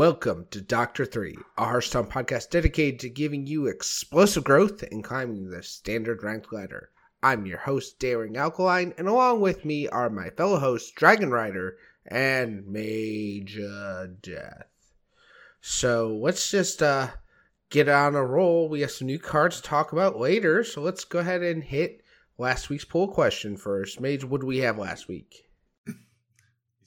Welcome to Doctor Three, a Hearthstone podcast dedicated to giving you explosive growth and climbing the standard ranked ladder. I'm your host, Daring Alkaline, and along with me are my fellow hosts, Dragon Rider and Major Death. So let's just uh, get on a roll. We have some new cards to talk about later, so let's go ahead and hit last week's poll question first. Mage, what did we have last week?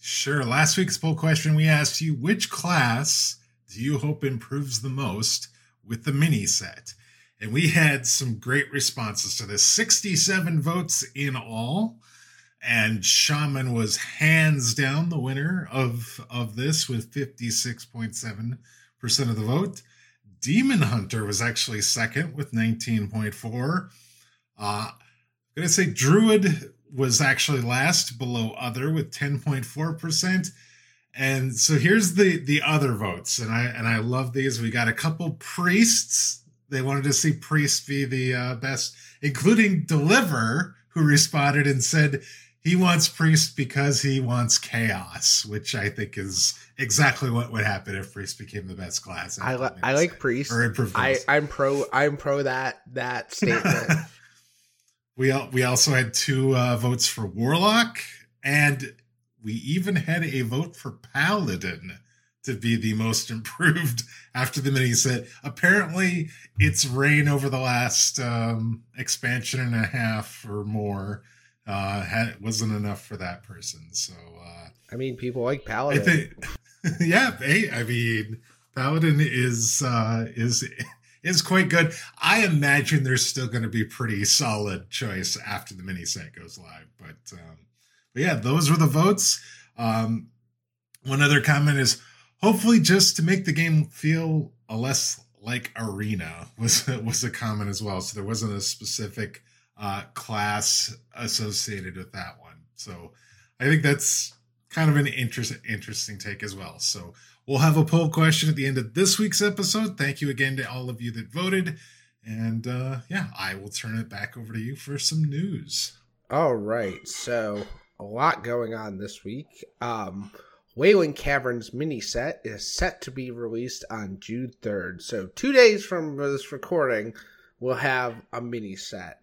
Sure. Last week's poll question, we asked you which class do you hope improves the most with the mini set? And we had some great responses to this 67 votes in all. And Shaman was hands down the winner of, of this with 56.7% of the vote. Demon Hunter was actually second with 19.4. Uh, I'm going to say Druid was actually last below other with 10.4%. And so here's the the other votes and I and I love these. We got a couple priests. They wanted to see priest be the uh, best, including Deliver who responded and said he wants priest because he wants chaos, which I think is exactly what would happen if priest became the best class. I, li- I like priest. Or I, I'm pro. I'm pro that that statement. We we also had two uh, votes for Warlock, and we even had a vote for Paladin to be the most improved after the mini set. Apparently, its reign over the last um, expansion and a half or more uh, had, wasn't enough for that person. So, uh, I mean, people like Paladin. I think, yeah, I mean, Paladin is uh, is is quite good. I imagine there's still going to be pretty solid choice after the mini set goes live. But, um, but yeah, those were the votes. Um, one other comment is hopefully just to make the game feel less like arena was was a comment as well. So there wasn't a specific uh, class associated with that one. So I think that's kind of an interest, interesting take as well. So We'll have a poll question at the end of this week's episode. Thank you again to all of you that voted. And uh, yeah, I will turn it back over to you for some news. All right. So, a lot going on this week. Um, Wailing Caverns mini set is set to be released on June 3rd. So, two days from this recording, we'll have a mini set.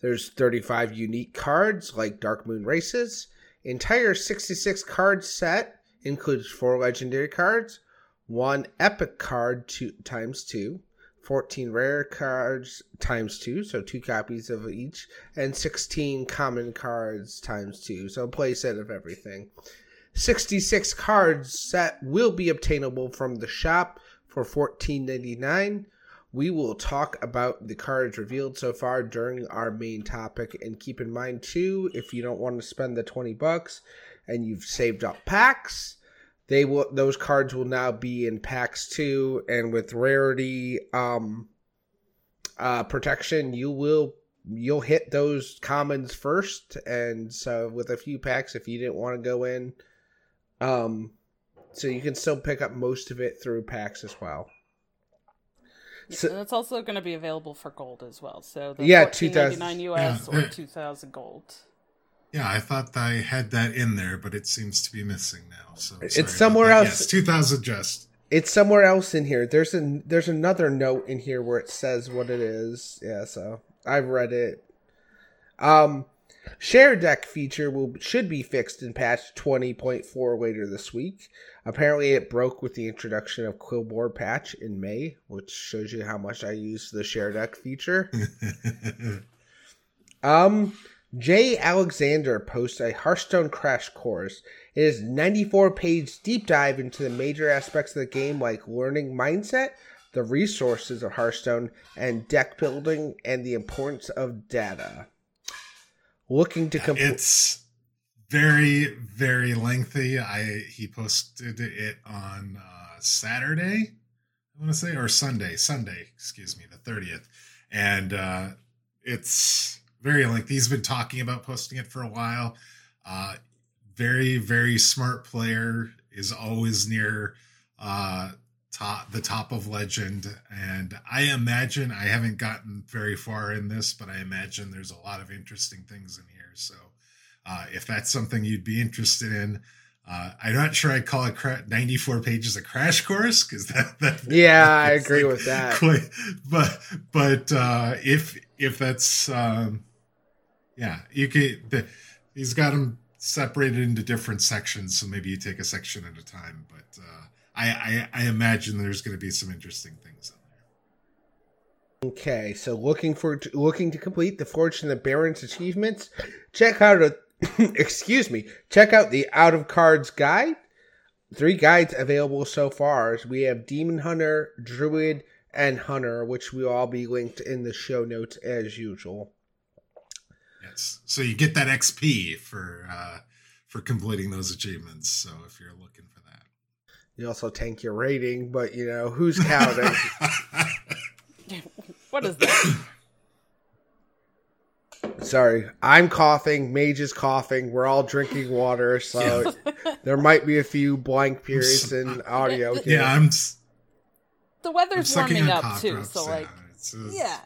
There's 35 unique cards like Darkmoon Races, entire 66 card set includes four legendary cards, one epic card two times two, 14 rare cards times two, so two copies of each, and 16 common cards times two, so a play set of everything. 66 cards set will be obtainable from the shop for $14.99. We will talk about the cards revealed so far during our main topic, and keep in mind too, if you don't want to spend the 20 bucks, and you've saved up packs, they will those cards will now be in packs too, and with rarity um, uh, protection, you will you'll hit those commons first, and so with a few packs, if you didn't want to go in, um, so you can still pick up most of it through packs as well. Yeah, so, that's also going to be available for gold as well. So the yeah, two thousand US yeah. or two thousand gold. Yeah, I thought I had that in there, but it seems to be missing now. So it's somewhere else. Yes, two thousand just. It's somewhere else in here. There's a there's another note in here where it says what it is. Yeah, so I've read it. Um, share deck feature will should be fixed in patch 20.4 later this week. Apparently, it broke with the introduction of Quillboar patch in May, which shows you how much I use the share deck feature. um, Jay Alexander posts a Hearthstone crash course. It is 94 page deep dive into the major aspects of the game like learning mindset, the resources of Hearthstone, and deck building and the importance of data. Looking to complete It's very very lengthy. I he posted it on uh, Saturday, I want to say or Sunday, Sunday, excuse me, the 30th. And uh it's very lengthy. He's been talking about posting it for a while. Uh, very, very smart player is always near uh, top the top of legend, and I imagine I haven't gotten very far in this, but I imagine there's a lot of interesting things in here. So, uh, if that's something you'd be interested in, Uh, I'm not sure I'd call it cra- 94 pages a crash course because that, that, yeah, I agree like with that. Quite, but but uh, if if that's um, yeah, you could. He's got them separated into different sections, so maybe you take a section at a time. But uh, I, I I imagine there's going to be some interesting things. Okay, so looking for looking to complete the Fortune of Barons achievements, check out a excuse me, check out the out of cards guide. Three guides available so far. We have Demon Hunter, Druid, and Hunter, which will all be linked in the show notes as usual. Yes, so you get that XP for uh, for completing those achievements. So if you're looking for that, you also tank your rating, but you know who's counting. what is that? Sorry, I'm coughing. Mage is coughing. We're all drinking water, so there might be a few blank periods in audio. Here. Yeah, I'm. The weather's warming up too, so like, just... yeah,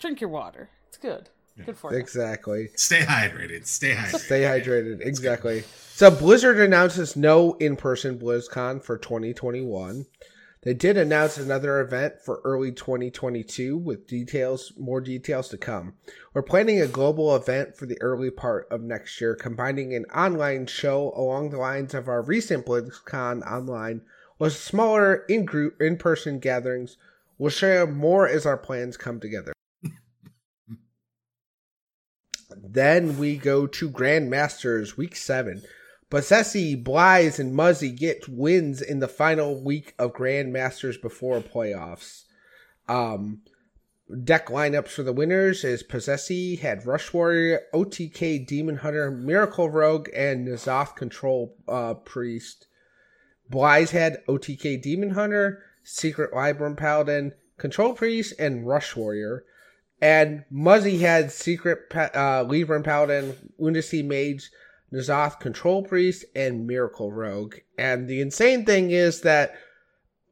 drink your water. It's good. Yeah. Good for you. Exactly. Stay hydrated. Stay hydrated. Stay hydrated. Exactly. So Blizzard announces no in-person BlizzCon for 2021. They did announce another event for early 2022 with details, more details to come. We're planning a global event for the early part of next year, combining an online show along the lines of our recent BlizzCon online with smaller in-group, in-person gatherings. We'll share more as our plans come together. Then we go to Grandmasters Week 7. Posesi, Blyzes, and Muzzy get wins in the final week of Grandmasters before playoffs. Um, deck lineups for the winners is Posesi had Rush Warrior, OTK Demon Hunter, Miracle Rogue, and N'Zoth Control uh, Priest. Blyzes had OTK Demon Hunter, Secret Libram Paladin, Control Priest, and Rush Warrior. And Muzzy had Secret uh, and Paladin, Lunacy Mage, N'Zoth Control Priest, and Miracle Rogue. And the insane thing is that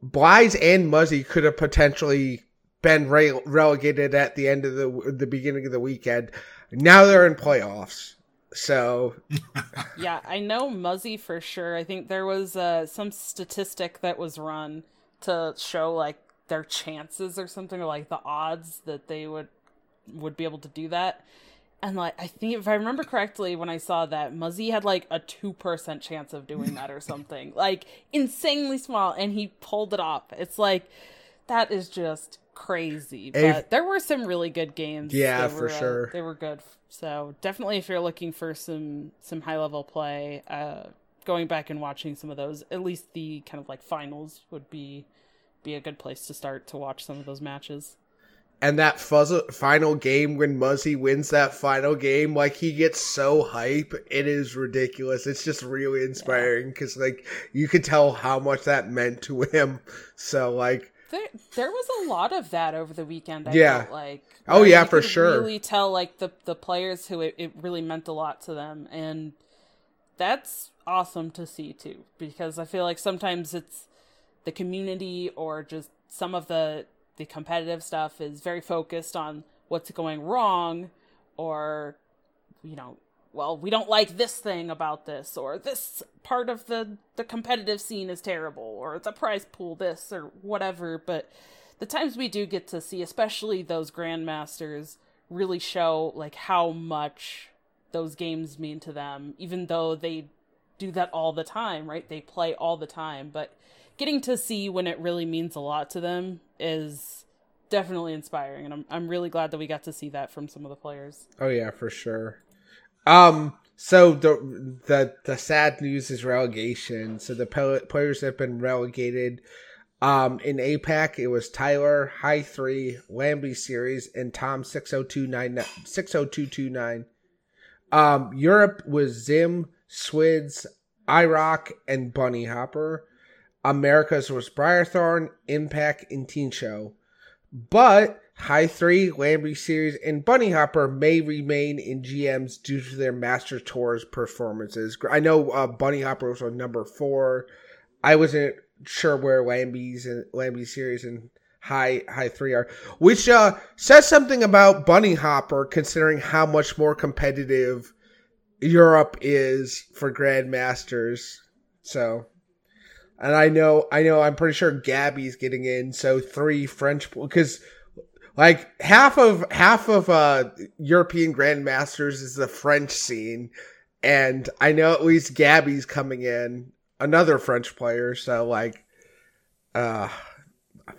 Blyzes and Muzzy could have potentially been re- relegated at the end of the the beginning of the weekend. Now they're in playoffs. So yeah, I know Muzzy for sure. I think there was uh, some statistic that was run to show like their chances or something, or like the odds that they would would be able to do that. And like I think if I remember correctly when I saw that Muzzy had like a 2% chance of doing that or something. like insanely small and he pulled it off. It's like that is just crazy. But if, there were some really good games. Yeah, were, for uh, sure. They were good. So definitely if you're looking for some some high level play, uh going back and watching some of those, at least the kind of like finals would be be a good place to start to watch some of those matches and that fuzz- final game when Muzzy wins that final game, like he gets so hype, it is ridiculous. It's just really inspiring because like you could tell how much that meant to him. So like there, there was a lot of that over the weekend. I yeah, like oh yeah, for sure. Really tell like the the players who it, it really meant a lot to them, and that's awesome to see too. Because I feel like sometimes it's the community or just some of the the competitive stuff is very focused on what's going wrong or you know well we don't like this thing about this or this part of the the competitive scene is terrible or the prize pool this or whatever. But the times we do get to see especially those grandmasters really show like how much those games mean to them even though they do that all the time right? They play all the time. But getting to see when it really means a lot to them is definitely inspiring and I'm I'm really glad that we got to see that from some of the players. Oh yeah, for sure. Um so the the the sad news is relegation. So the players have been relegated. Um, in APAC, it was Tyler High Three, Lambyseries, and Tom six zero oh two nine six zero oh two two nine. Um, Europe was Zim, Swidz, IROC, and Bunnyhoppor. Americas was Briarthorn, Impact, and Teen Show. But High 3, Lambyseries, and Bunnyhoppor may remain in GMs due to their Master Tours performances. I know uh, Bunnyhoppor was on number four. I wasn't sure where Lambie's and Lambyseries and High High 3 are, which uh, says something about Bunnyhoppor considering how much more competitive Europe is for Grandmasters So, and I know, I know, I'm pretty sure Gaby's getting in. So three French because like half of half of uh European grandmasters is the French scene, and I know at least Gaby's coming in, another French player. So like, uh,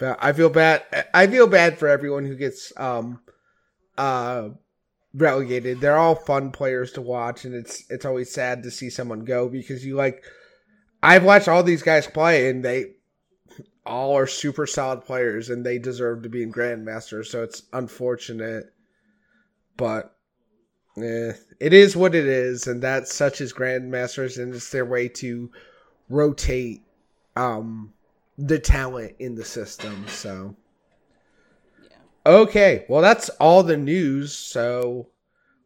I feel bad. I feel bad for everyone who gets um uh relegated. They're all fun players to watch, and it's it's always sad to see someone go because you like. I've watched all these guys play, and they all are super solid players and they deserve to be in Grandmaster, so it's unfortunate. But eh, it is what it is, and that's such as Grandmasters, and it's their way to rotate um, the talent in the system. So, okay, well, that's all the news. So,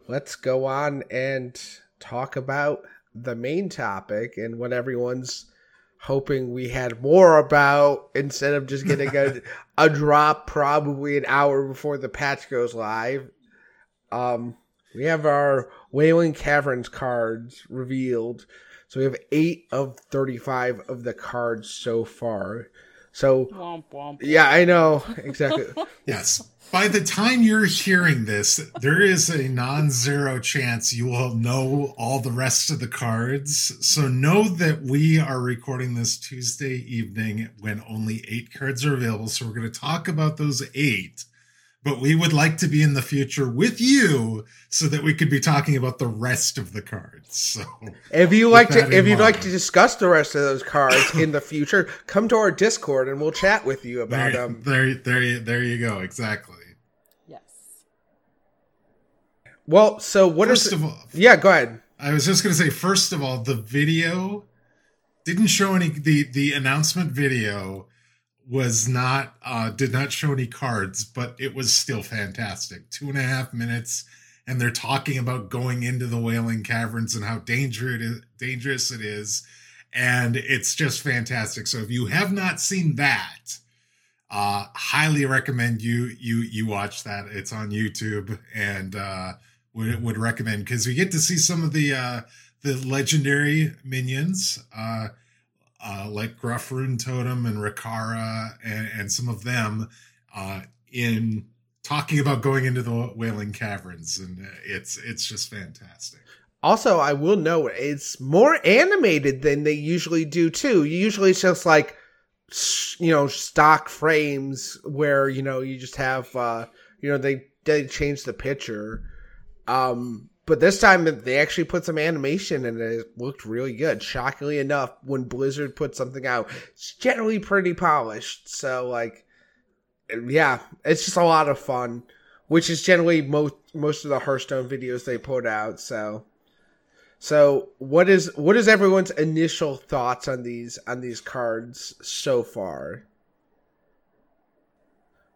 let's go on and talk about the main topic and what everyone's hoping we had more about instead of just getting a, a drop probably an hour before the patch goes live. Um, we have our Wailing Caverns cards revealed. So we have eight of 35 of the cards so far. So, womp, womp. yeah, I know exactly. yes, by the time you're hearing this, there is a non zero chance you will know all the rest of the cards. So know that we are recording this Tuesday evening when only eight cards are available. So we're going to talk about those eight but we would like to be in the future with you so that we could be talking about the rest of the cards. So if you like to if you'd mind. like to discuss the rest of those cards in the future, come to our Discord and we'll chat with you about there, them. There there there you go. Exactly. Yes. Well, so what first is of all, Yeah, go ahead. I was just going to say first of all, the video didn't show any the the announcement video was not uh did not show any cards but it was still fantastic. Two and a half minutes and they're talking about going into the Wailing Caverns and how dangerous it is, dangerous it is and it's just fantastic. So if you have not seen that uh highly recommend you you you watch that. It's on youtube and uh would would recommend because we get to see some of the uh the legendary minions uh uh, like Grufrune Totem and Rikara and, and some of them uh, in talking about going into the Wailing Caverns, and it's it's just fantastic. Also, I will note it's more animated than they usually do too. Usually, it's just like you know stock frames where you know you just have uh, you know they they change the picture. Um, but this time they actually put some animation and it looked really good. Shockingly enough, when Blizzard put something out, it's generally pretty polished. So like, yeah, it's just a lot of fun, which is generally most most of the Hearthstone videos they put out. So, so what is what is everyone's initial thoughts on these on these cards so far?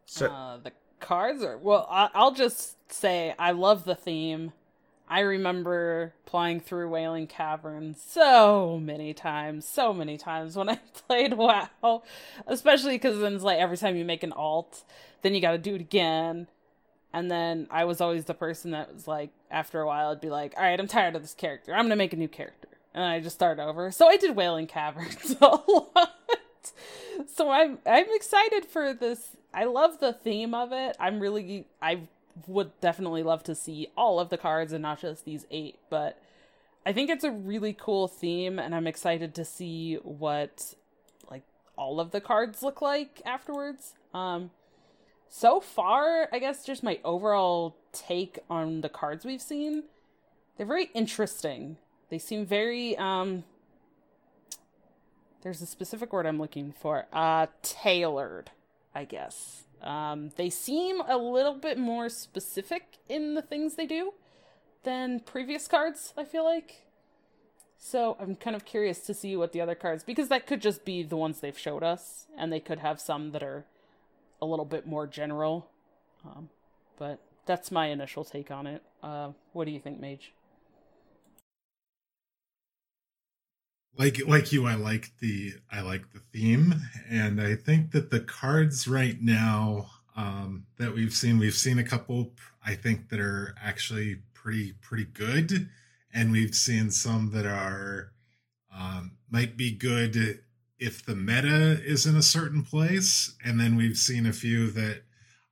So uh, the cards are well. I, I'll just say I love the theme. I remember playing through Wailing Caverns so many times, so many times when I played WoW, especially because then it's like every time you make an alt, then you got to do it again. And then I was always the person that was like, after a while, I'd be like, all right, I'm tired of this character. I'm going to make a new character. And I just start over. So I did Wailing Caverns a lot. so I'm I'm excited for this. I love the theme of it. I'm really I've would definitely love to see all of the cards and not just these eight, but I think it's a really cool theme and I'm excited to see what like all of the cards look like afterwards. Um so far, I guess just my overall take on the cards we've seen, they're very interesting. They seem very um there's a specific word I'm looking for. Uh tailored, I guess. Um, they seem a little bit more specific in the things they do than previous cards, I feel like. So I'm kind of curious to see what the other cards, because that could just be the ones they've showed us, and they could have some that are a little bit more general. Um, but that's my initial take on it. Uh, what do you think, Mage? Like like you i like the i like the theme. And i think that the cards right now um that we've seen we've seen a couple i think that are actually pretty pretty good. And we've seen some that are Um, might be good if the meta is in a certain place, and then we've seen a few that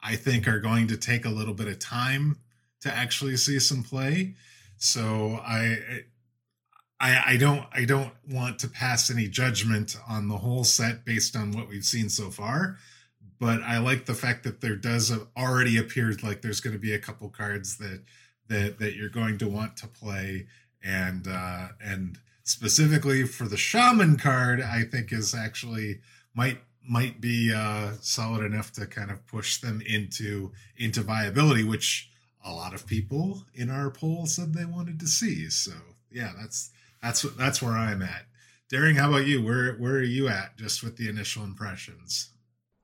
I think are going to take a little bit of time to actually see some play. So I I, I don't I don't want to pass any judgment on the whole set based on what we've seen so far, but I like the fact that there does already appear like there's going to be a couple cards that that that you're going to want to play. And uh and specifically for the shaman card I think is actually might might be uh solid enough to kind of push them into into viability which a lot of people in our poll said they wanted to see. So yeah that's that's that's where I'm at. Daring, how about you? Where where are you at just with the initial impressions?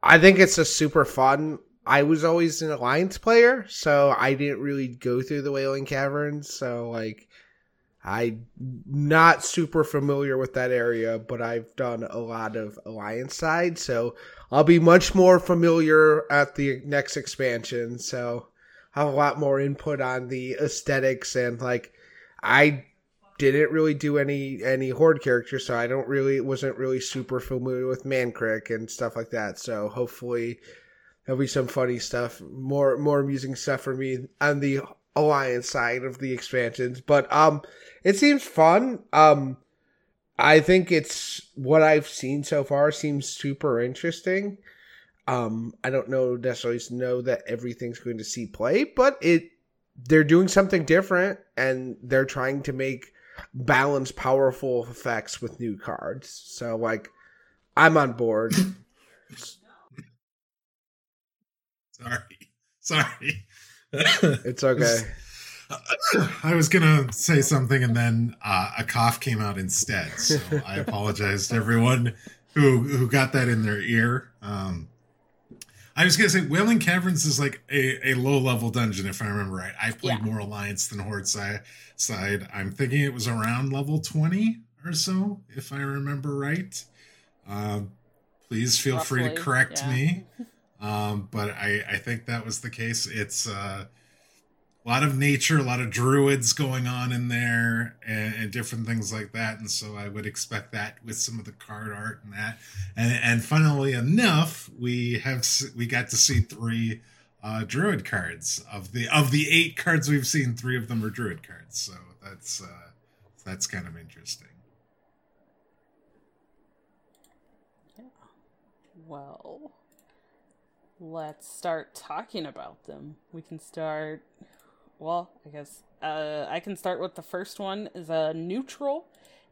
I think it's a super fun. I was always an alliance player, so I didn't really go through the Wailing Caverns. So like, I'm not super familiar with that area, but I've done a lot of alliance side, so I'll be much more familiar at the next expansion. So I have a lot more input on the aesthetics and like I didn't really do any any horde characters, so I don't really wasn't really super familiar with Mankrik and stuff like that. So hopefully there'll be some funny stuff, more more amusing stuff for me on the alliance side of the expansions. But um, it seems fun. Um, I think it's what I've seen so far seems super interesting. Um, I don't know necessarily know that everything's going to see play, but it they're doing something different and they're trying to make balance powerful effects with new cards. So like I'm on board. Sorry. Sorry. it's okay. I was gonna say something and then uh, a cough came out instead. So I apologize to everyone who who got that in their ear. Um, I was gonna say Wailing Caverns is like a, a low level dungeon if I remember right. I played yeah. more Alliance than Horde side. Side. I'm thinking it was around level twenty or so if I remember right. Um, please feel Roughly, free to correct yeah. me. Um, but I I think that was the case. It's uh, a lot of nature, a lot of druids going on in there, and, and, different things like that. And so I would expect that with some of the card art and that. And, and funnily enough, we have we got to see three uh, druid cards of the of the eight cards we've seen. Three of them are druid cards, so that's uh, that's kind of interesting. Yeah. Well, let's start talking about them. We can start well, I guess uh, I can start with the first one is a neutral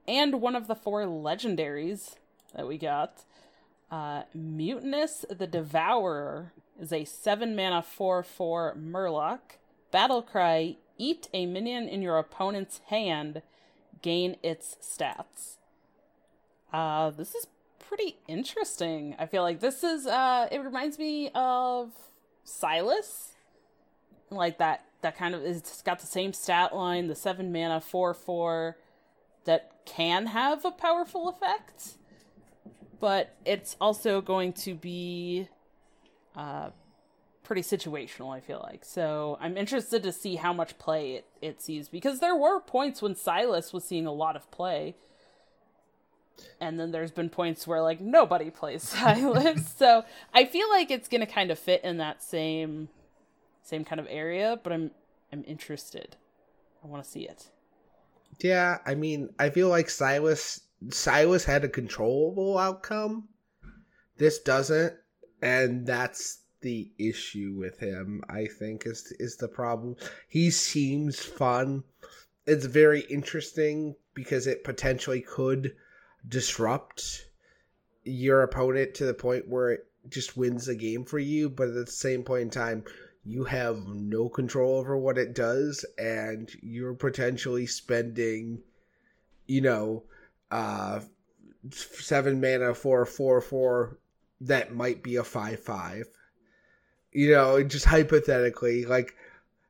and one of the four legendaries that we got. Uh, Mutanus the Devourer is a 7 mana 4 4 Murloc. Battle Cry Eat a minion in your opponent's hand, gain its stats. Uh, this is pretty interesting. I feel like this is, uh, it reminds me of Silas. Like that that kind of it's got the same stat line, the seven mana four four that can have a powerful effect, but it's also going to be uh, pretty situational. I feel like so. I'm interested to see how much play it it sees because there were points when Silas was seeing a lot of play. And then there's been points where like nobody plays Silas. so I feel like it's gonna kind of fit in that same same kind of area, but I'm I'm interested. I want to see it. Yeah, I mean, I feel like Silas Silas had a controllable outcome. This doesn't, and that's the issue with him. I think is is the problem. He seems fun. It's very interesting because it potentially could disrupt your opponent to the point where it just wins the game for you, but at the same point in time, you have no control over what it does and you're potentially spending you know uh seven mana for four four that might be a five five. You know just hypothetically like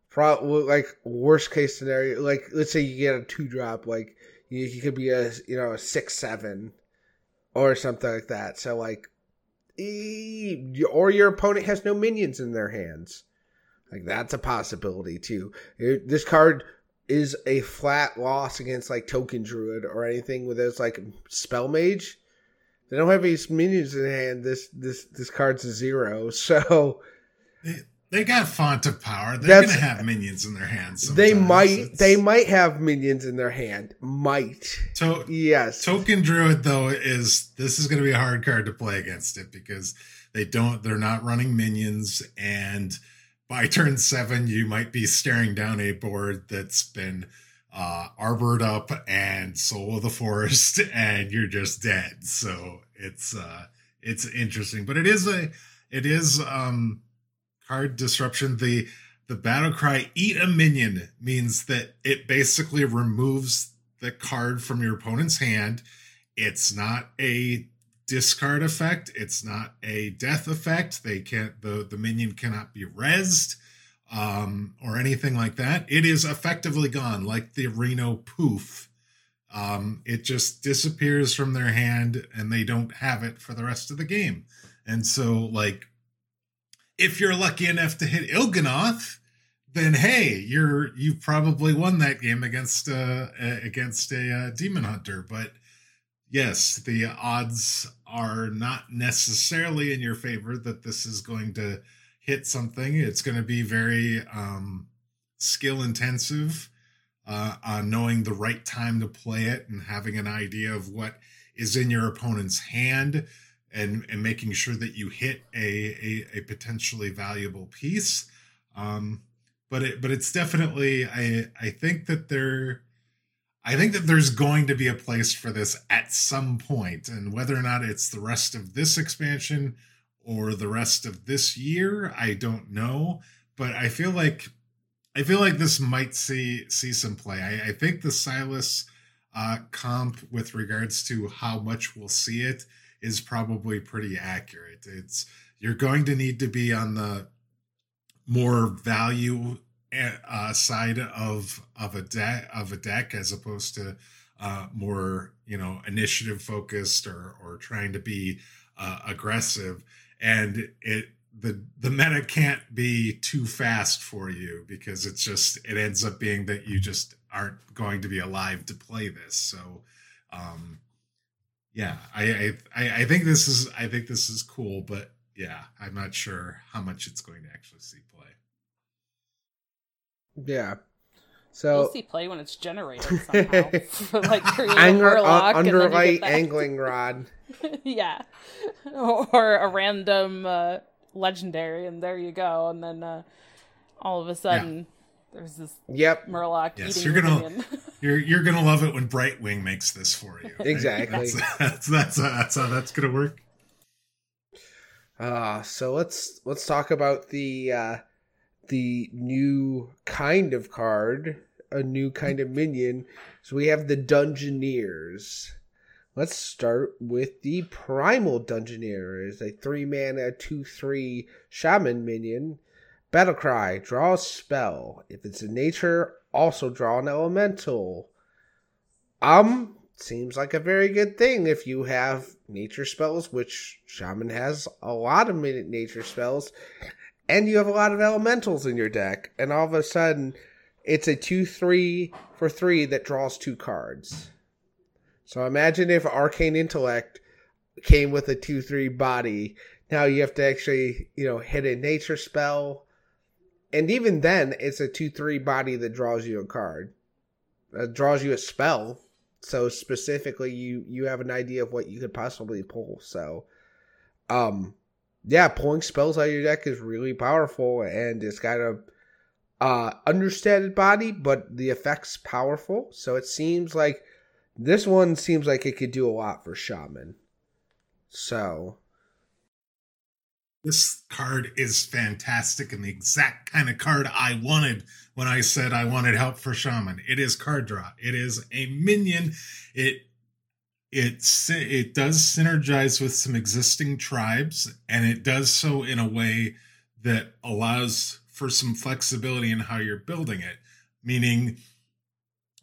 pro like worst case scenario like let's say you get a two drop like you, you could be a you know a six seven or something like that. So like or your opponent has no minions in their hands like that's a possibility too. It, this card is a flat loss against like Token Druid or anything with those like Spell Mage. They don't have any minions in hand. This this this card's a zero. So they, they got font of power. They're gonna have minions in their hands. Sometimes. They might it's... they might have minions in their hand. Might. To- yes. Token Druid though is this is gonna be a hard card to play against it because they don't they're not running minions and by turn seven you might be staring down a board that's been uh, arbored up and soul of the forest, and you're just dead. So it's uh, it's interesting, but it is a it is um, card disruption. The the battle cry "Eat a minion" means that it basically removes the card from your opponent's hand. It's not a discard effect. It's not a death effect. They can't the the minion cannot be rezzed um, or anything like that. It is effectively gone, like the Reno poof. Um, it just disappears from their hand and they don't have it for the rest of the game. And so, like, if you're lucky enough to hit Il'gynoth, then hey, you're you've probably won that game against uh against a uh, demon hunter. But yes, the odds are not necessarily in your favor that this is going to hit something. It's going to be very um, skill intensive uh, on knowing the right time to play it and having an idea of what is in your opponent's hand and, and making sure that you hit a, a, a potentially valuable piece. Um, but it, but it's definitely, I, I think that there, I think that there's going to be a place for this at some point, and whether or not it's the rest of this expansion or the rest of this year. I don't know, but I feel like I feel like this might see see some play. I, I think the Silas uh, comp with regards to how much we'll see it is probably pretty accurate. It's you're going to need to be on the more value uh, side of of a deck of a deck as opposed to uh, more you know initiative focused or or trying to be uh, aggressive. And it the the meta can't be too fast for you because it's just it ends up being that you just aren't going to be alive to play this. So um yeah i i i think this is i think this is cool but yeah i'm not sure how much it's going to actually see play yeah so we'll see play when it's generated somehow. like create Anger, uh, underlight angling rod. yeah, or a random uh, legendary, and there you go. And then uh, all of a sudden, yeah. there's this yep Murloc yes, eating you're gonna you're you're gonna love it when Brightwing makes this for you. Right? Exactly. That's that's that's, uh, that's how that's gonna work. Uh so let's let's talk about the uh the new kind of card, a new kind of minion. So we have the Dungeoneers. Let's start with the Primal Dungeoneer. Is a three mana, two three shaman minion. Battlecry, draw a spell. If it's in nature, also draw an elemental. Um, seems like a very good thing if you have nature spells, which Shaman has a lot of nature spells, and you have a lot of elementals in your deck, and all of a sudden it's a 2 3 for 3 that draws two cards. So imagine if Arcane Intellect came with a 2 3 body. Now you have to actually, you know, hit a nature spell. And even then, it's a 2 3 body that draws you a card, that draws you a spell. So specifically, you you have an idea of what you could possibly pull. So, um, yeah, pulling spells out of your deck is really powerful, and it's got a uh, understated body, but the effect's powerful. So it seems like this one seems like it could do a lot for Shaman. So this card is fantastic and the exact kind of card I wanted when I said I wanted help for Shaman. It is card draw. It is a minion. It it it does synergize with some existing tribes and it does so in a way that allows for some flexibility in how you're building it. Meaning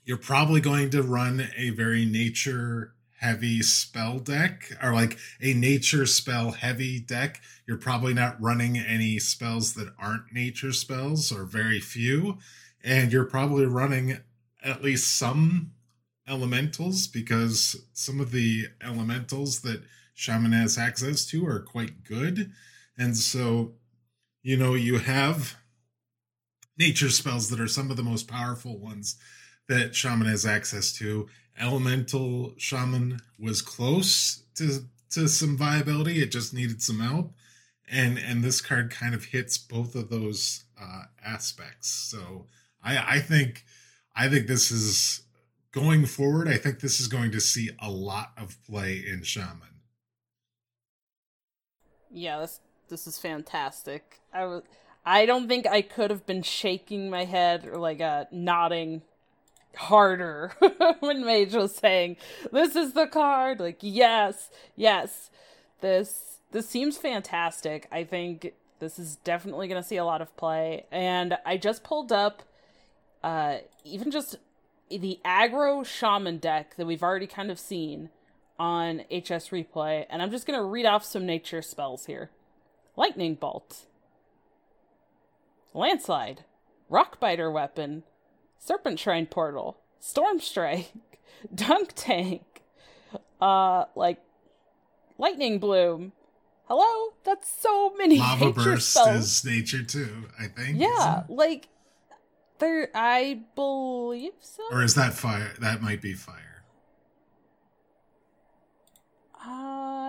you're probably going to run a very nature heavy spell deck or like a nature spell heavy deck. You're probably not running any spells that aren't nature spells or very few. And you're probably running at least some elementals because some of the elementals that shaman has access to are quite good. And so you know you have nature spells that are some of the most powerful ones that shaman has access to. Elemental shaman was close to to some viability. It just needed some help. And and this card kind of hits both of those uh aspects. So i i think i think this is going forward i think this is going to see a lot of play in shaman yeah this this is fantastic i was i don't think i could have been shaking my head or like uh nodding harder when Mage was saying, "This is the card." Like, yes, yes, this this seems fantastic. I think this is definitely going to see a lot of play. And I just pulled up, uh, even just the aggro shaman deck that we've already kind of seen on HS replay, and I'm just going to read off some nature spells here: lightning bolt, landslide, rockbiter weapon Serpent Shrine Portal, Storm Strike, Dunk Tank, uh, like Lightning Bloom. Hello, that's so many. Lava Burst spells. is nature too. I think. Yeah, like there, I believe so. Or is that fire? That might be fire.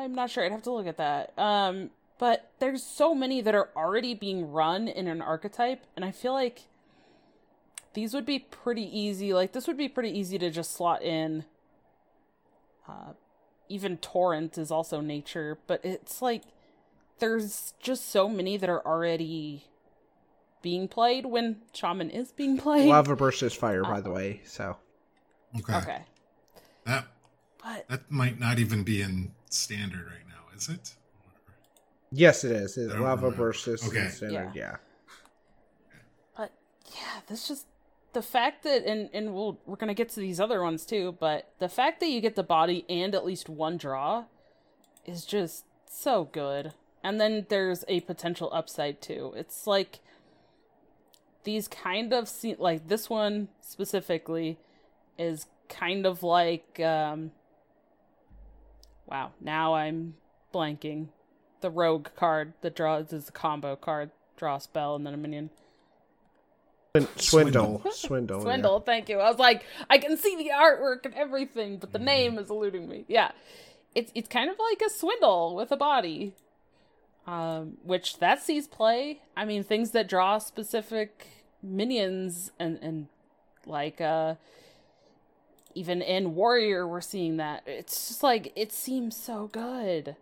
I'm not sure. I'd have to look at that. Um, but there's so many that are already being run in an archetype, and I feel like these would be pretty easy. Like this would be pretty easy to just slot in. Uh, even torrent is also nature, but it's like there's just so many that are already being played when shaman is being played. Lava burst is fire, by uh, the way. So okay, okay, that but that might not even be in standard right now, is it? Yes, it is. Lava remember. burst is okay. standard. Yeah. yeah. But yeah, this just the fact that and and we'll we're gonna get to these other ones too, but the fact that you get the body and at least one draw is just so good. And then there's a potential upside too. It's like these kind of se- like this one specifically is kind of like um wow now i'm blanking the rogue card that draws is a combo card draw a spell and then a minion Swindle. Swindle. Swindle. Yeah. Thank you. I was like, I can see the artwork and everything, but the mm-hmm. name is eluding me. Yeah, it's it's kind of like a swindle with a body, um, which that sees play. I mean, things that draw specific minions and and like uh, even in Warrior, we're seeing that. It's just like it seems so good,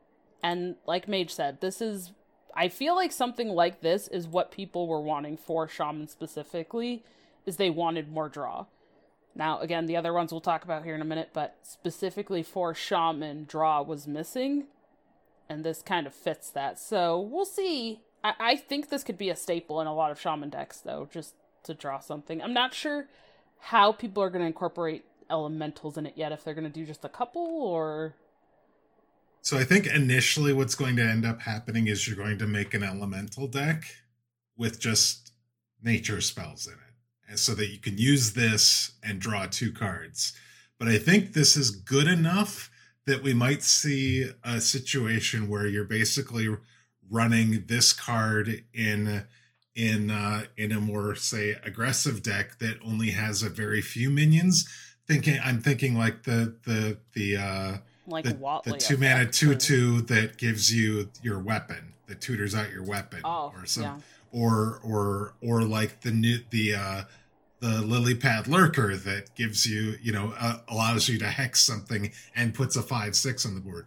and like Mage said, this is I feel like something like this is what people were wanting for Shaman specifically, is they wanted more draw. Now, again, the other ones we'll talk about here in a minute, but specifically for Shaman, draw was missing, and this kind of fits that. So we'll see. I, I think this could be a staple in a lot of Shaman decks, though, just to draw something. I'm not sure how people are going to incorporate elementals in it yet, if they're going to do just a couple or so I think initially what's going to end up happening is you're going to make an elemental deck with just nature spells in it. And so that you can use this and draw two cards. But I think this is good enough that we might see a situation where you're basically running this card in in uh, in a more say aggressive deck that only has a very few minions. Thinking I'm thinking like the the the uh like the, the two mana two two that gives you your weapon that tutors out your weapon oh, or some yeah. or or or like the new the uh the lily pad lurker that gives you you know uh, allows you to hex something and puts a five six on the board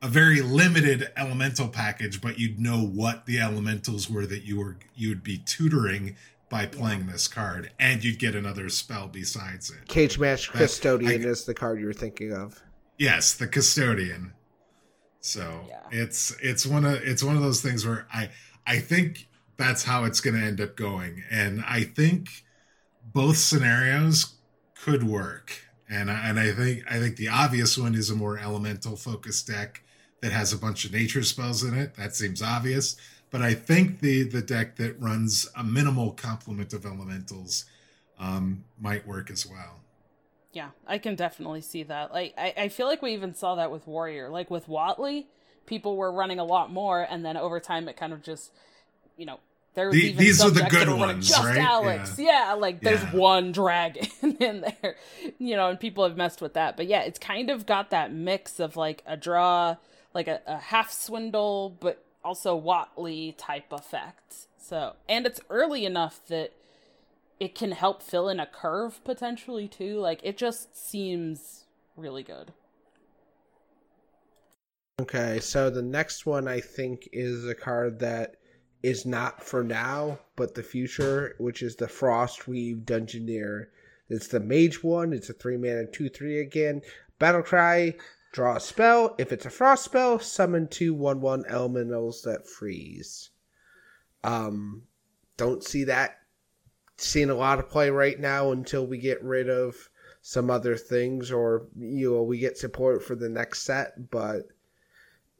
a very limited elemental package but you'd know what the elementals were that you were you would be tutoring by playing yeah. this card and you'd get another spell besides it cage match custodian I, is the card you're thinking of Yes, the custodian. So yeah. it's it's one of it's one of those things where I I think that's how it's going to end up going, and I think both scenarios could work. And and I think I think the obvious one is a more elemental focused deck that has a bunch of nature spells in it. That seems obvious. But I think the the deck that runs a minimal complement of elementals um, might work as well. Yeah, I can definitely see that. Like, I, I feel like we even saw that with Warrior. Like with Watley, people were running a lot more, and then over time, it kind of just, you know, there was The- even these are the good ones, just right? Alex. Yeah, like there's Yeah. one dragon in there, you know, and people have messed with that. But yeah, it's kind of got that mix of like a draw, like a, a half swindle, but also Watley type effect. So, and it's early enough that it can help fill in a curve potentially too. Like it just seems really good. Okay, so the next one I think is a card that is not for now, but the future, which is the Frostweave Dungeoneer. It's the mage one. It's a three mana two three again. Battle cry. Draw a spell. If it's a frost spell, summon two one one elementals that freeze. Um, don't see that seeing a lot of play right now until we get rid of some other things or you know we get support for the next set. But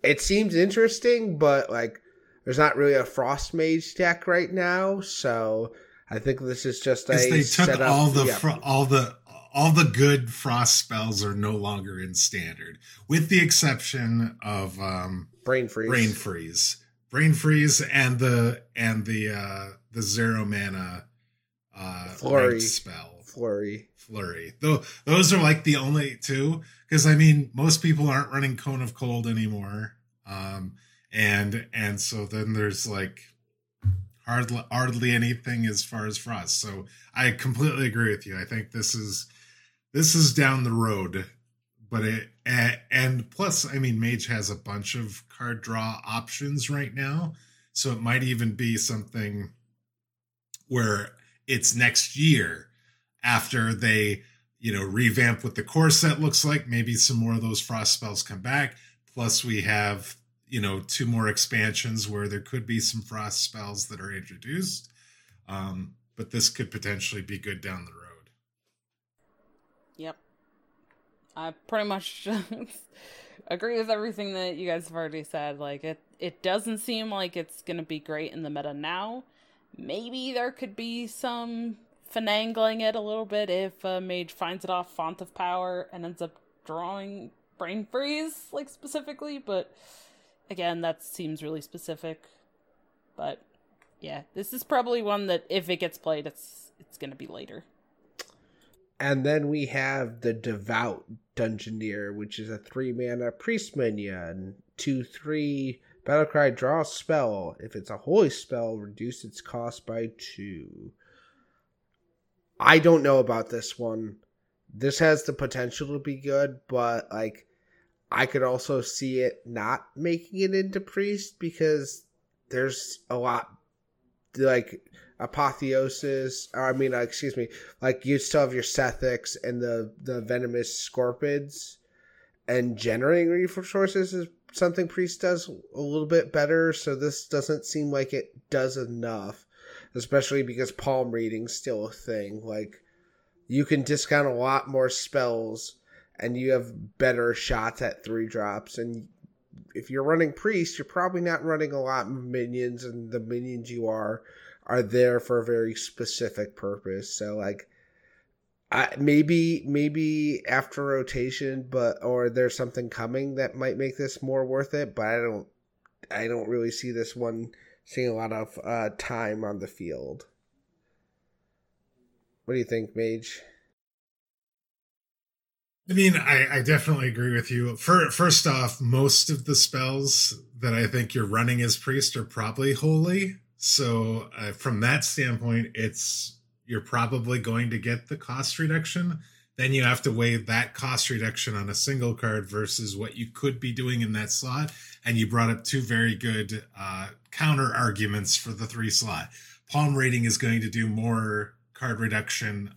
it seems interesting, but like there's not really a frost mage deck right now, so I think this is just a they took setup- all the yeah. fro- all the all the good frost spells are no longer in standard, with the exception of um, brain freeze. brain freeze, brain freeze, and the and the uh, the zero mana uh, Flurry. spell flurry. flurry. Though those are like the only two, because I mean most people aren't running cone of cold anymore, um, and and so then there's like hardly hardly anything as far as frost. So I completely agree with you. I think this is this is down the road, but it and, plus I mean Mage has a bunch of card draw options right now, so it might even be something where it's next year after they you know revamp what the core set looks like maybe some more of those frost spells come back plus we have you know two more expansions where there could be some frost spells that are introduced um but this could potentially be good down the road Yep. I pretty much agree with everything that you guys have already said. Like it it doesn't seem like it's going to be great in the meta now. Maybe there could be some finagling it a little bit if a Mage finds it off Font of Power and ends up drawing Brain Freeze, like specifically, but again, that seems really specific. But yeah, this is probably one that if it gets played, it's it's going to be later. And then we have the Devout Dungeoneer, which is a three mana priest minion. Two three battlecry draw spell. If it's a holy spell, reduce its cost by two. I don't know about this one. This has the potential to be good, but like I could also see it not making it into priest because there's a lot like apotheosis or i mean uh, excuse me like you still have your sethics and the the venomous scorpids and generating resources is something priest does a little bit better so this doesn't seem like it does enough especially because palm reading's still a thing like you can discount a lot more spells and you have better shots at three drops and if you're running priest you're probably not running a lot of minions and the minions you are are there for a very specific purpose. So like I, maybe maybe after rotation, but or there's something coming that might make this more worth it. But I don't I don't really see this one seeing a lot of uh, time on the field. What do you think, Mage? I mean, I, I definitely agree with you. For, first off, most of the spells that I think you're running as priest are probably holy. So uh, from that standpoint, it's you're probably going to get the cost reduction. Then you have to weigh that cost reduction on a single card versus what you could be doing in that slot. And you brought up two very good uh, counter arguments for the three slot. Palm Reading is going to do more card reduction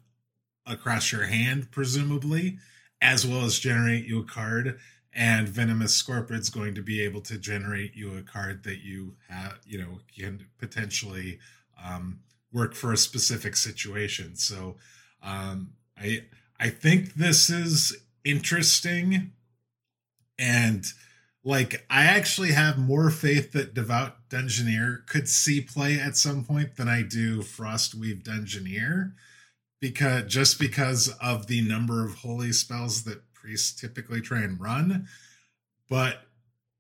across your hand, presumably, as well as generate you a card. And Venomous Scorpid's going to be able to generate you a card that you have, you know, can potentially um, work for a specific situation. So um, I I think this is interesting, and like I actually have more faith that Devout Dungeoneer could see play at some point than I do Frostweave Dungeoneer because just because of the number of holy spells that priests typically try and run. But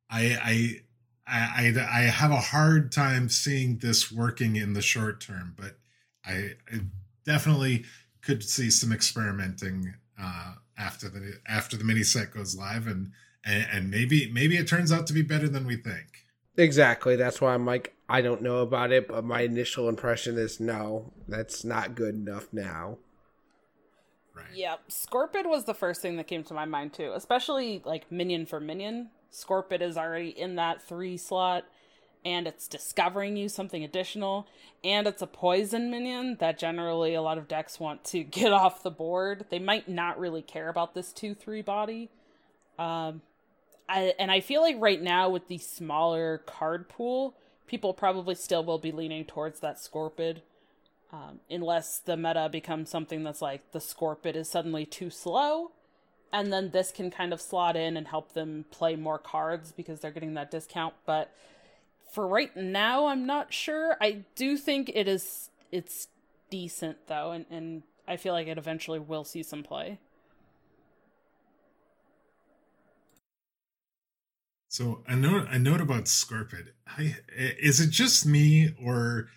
I I I I have a hard time seeing this working in the short term, but I, I definitely could see some experimenting uh, after the after the mini set goes live, and, and and maybe maybe it turns out to be better than we think. Exactly. That's why I'm like, I don't know about it, but my initial impression is no, that's not good enough now. Right. Yep. Scorpid was the first thing that came to my mind too, especially like minion for minion. Scorpid is already in that three slot, and it's discovering you something additional, and it's a poison minion that generally a lot of decks want to get off the board. They might not really care about this 2 3 body. Um, I, and I feel like right now with the smaller card pool, people probably still will be leaning towards that Scorpid. Um, unless the meta becomes something that's like the Scorpid is suddenly too slow, and then this can kind of slot in and help them play more cards because they're getting that discount. But for right now, I'm not sure. I do think it is it's decent though, and, and I feel like it eventually will see some play. So a note a note about Scorpid. I, is it just me or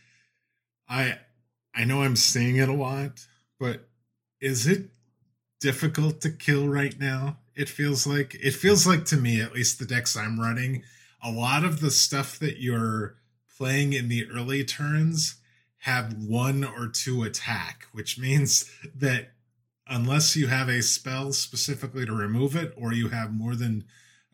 I I know I'm saying it a lot, but is it difficult to kill right now? It feels like it feels like to me, at least the decks I'm running, a lot of the stuff that you're playing in the early turns have one or two attack, which means that unless you have a spell specifically to remove it, or you have more than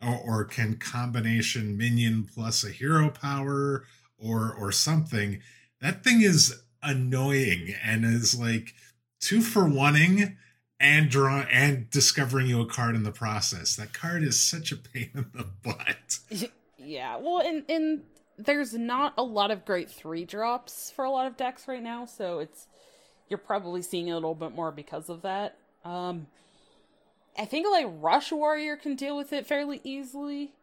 or, or can combination minion plus a hero power or or something that thing is annoying and is like two for oneing and draw and discovering you a card in the process. That card is such a pain in the butt. Yeah. Well and and there's not a lot of great three drops for a lot of decks right now so it's you're probably seeing a little bit more because of that. Um I think like Rush Warrior can deal with it fairly easily,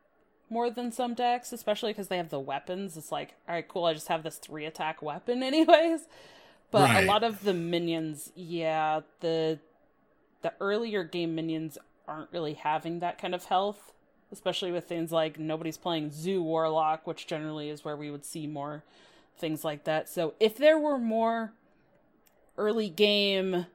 more than some decks, especially because they have the weapons. It's like, all right, cool. I just have this three attack weapon, anyways. But right. a lot of the minions, yeah, the the earlier game minions aren't really having that kind of health, especially with things like nobody's playing Zoo Warlock, which generally is where we would see more things like that. So if there were more early game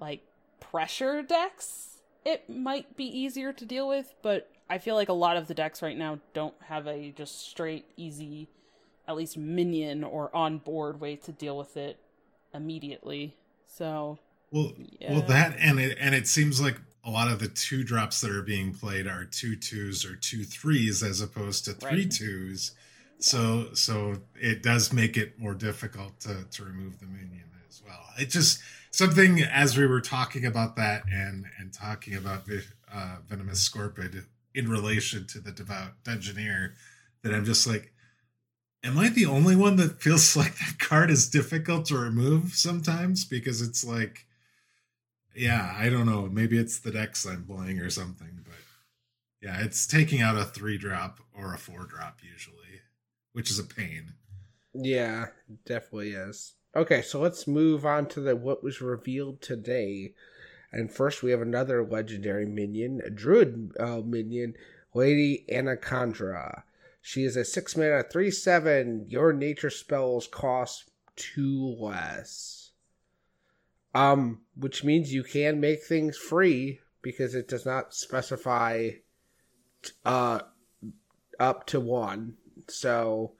like pressure decks it might be easier to deal with, but I feel like a lot of the decks right now don't have a just straight, easy, at least minion or on board way to deal with it immediately. So well, yeah. well that and it and it seems like a lot of the two drops that are being played are two twos or two threes as opposed to three right. twos. So so it does make it more difficult to to remove the minion as well. It just something as we were talking about that and and talking about uh, venomous scorpid in relation to the devout dungeoneer that i'm just like am i the only one that feels like that card is difficult to remove sometimes? Because it's like yeah i don't know. Maybe it's the decks i'm playing or something but yeah it's taking out a three drop or a four drop usually which is a pain. Yeah definitely is Okay, so let's move on to the what was revealed today. And first, we have another legendary minion, a druid uh, minion, Lady Anacondra. She is a six mana, three seven. Your nature spells cost two less. Um, which means you can make things free because it does not specify uh up to one. So,